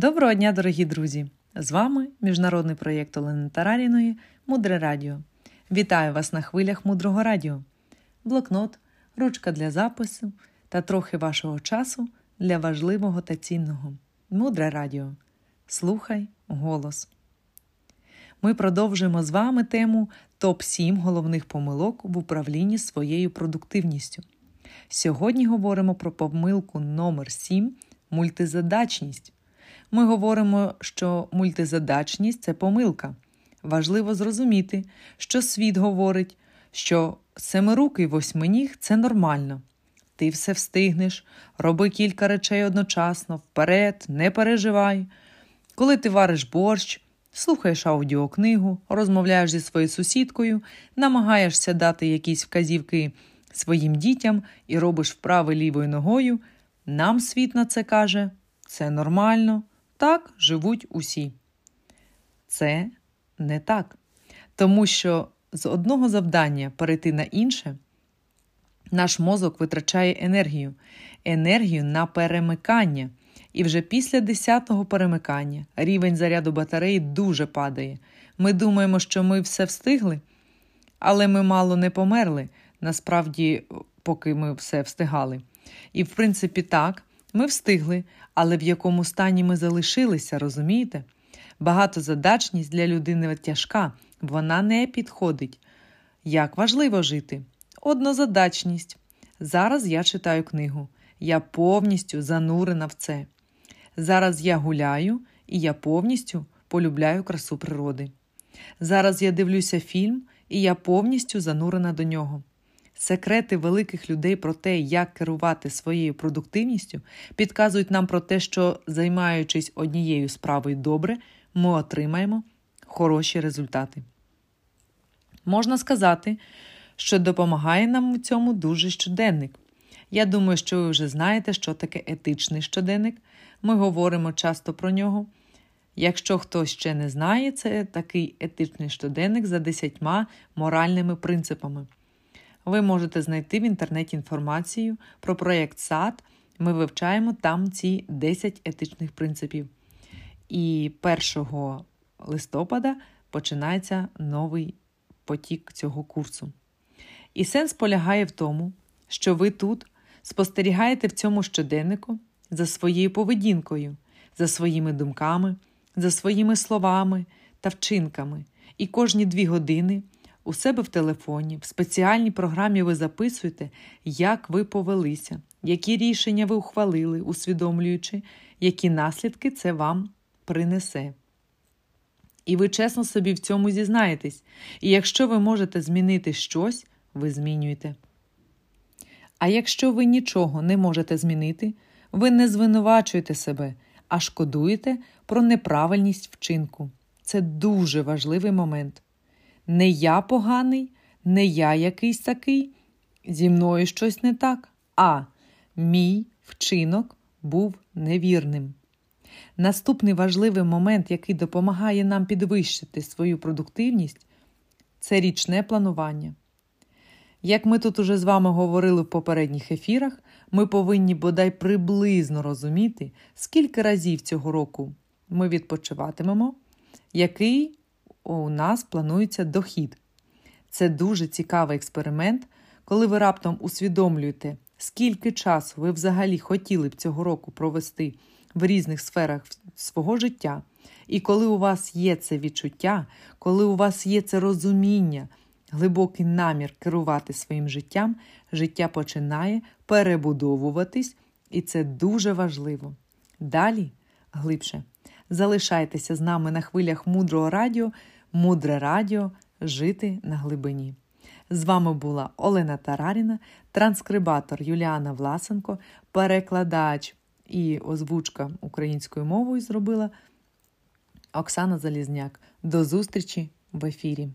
Доброго дня, дорогі друзі! З вами міжнародний проєкт Олени Тараріної Мудре Радіо. Вітаю вас на хвилях Мудрого Радіо. Блокнот, ручка для запису та трохи вашого часу для важливого та цінного. Мудре Радіо. Слухай голос. Ми продовжуємо з вами тему ТОП-7 головних помилок в управлінні своєю продуктивністю. Сьогодні говоримо про помилку номер 7 мультизадачність. Ми говоримо, що мультизадачність це помилка. Важливо зрозуміти, що світ говорить, що семирукий восьминіг це нормально. Ти все встигнеш, роби кілька речей одночасно, вперед, не переживай. Коли ти вариш борщ, слухаєш аудіокнигу, розмовляєш зі своєю сусідкою, намагаєшся дати якісь вказівки своїм дітям і робиш вправи лівою ногою, нам світ на це каже це нормально, так живуть усі. Це не так. Тому що з одного завдання перейти на інше, наш мозок витрачає енергію, енергію на перемикання. І вже після 10-го перемикання рівень заряду батареї дуже падає. Ми думаємо, що ми все встигли, але ми мало не померли, насправді, поки ми все встигали. І, в принципі, так, ми встигли, але в якому стані ми залишилися, розумієте? Багатозадачність для людини тяжка, вона не підходить. Як важливо жити? Однозадачність. Зараз я читаю книгу. Я повністю занурена в це. Зараз я гуляю і я повністю полюбляю красу природи. Зараз я дивлюся фільм і я повністю занурена до нього. Секрети великих людей про те, як керувати своєю продуктивністю, підказують нам про те, що, займаючись однією справою добре, ми отримаємо хороші результати. Можна сказати, що допомагає нам у цьому дуже щоденник. Я думаю, що ви вже знаєте, що таке етичний щоденник. Ми говоримо часто про нього. Якщо хтось ще не знає, це такий етичний щоденник за десятьма моральними принципами. Ви можете знайти в інтернеті інформацію про проєкт САД. Ми вивчаємо там ці 10 етичних принципів. І 1 листопада починається новий потік цього курсу. І сенс полягає в тому, що ви тут спостерігаєте в цьому щоденнику за своєю поведінкою, за своїми думками, за своїми словами та вчинками. І кожні дві години у себе в телефоні, в спеціальній програмі ви записуєте, як ви повелися, які рішення ви ухвалили, усвідомлюючи, які наслідки це вам принесе. І ви чесно собі в цьому зізнаєтесь, і якщо ви можете змінити щось, ви змінюєте. А якщо ви нічого не можете змінити, ви не звинувачуєте себе, а шкодуєте про неправильність вчинку. Це дуже важливий момент. Не я поганий, не я якийсь такий, зі мною щось не так, а мій вчинок був невірним. Наступний важливий момент, який допомагає нам підвищити свою продуктивність, це річне планування. Як ми тут уже з вами говорили в попередніх ефірах, ми повинні бодай приблизно розуміти, скільки разів цього року ми відпочиватимемо, який у нас планується дохід. Це дуже цікавий експеримент, коли ви раптом усвідомлюєте, скільки часу ви взагалі хотіли б цього року провести в різних сферах свого життя. І коли у вас є це відчуття, коли у вас є це розуміння, глибокий намір керувати своїм життям, життя починає перебудовуватись, і це дуже важливо. Далі глибше. Залишайтеся з нами на хвилях мудрого радіо, мудре радіо жити на глибині. З вами була Олена Тараріна, транскрибатор Юліана Власенко, перекладач і озвучка українською мовою зробила Оксана Залізняк. До зустрічі в ефірі.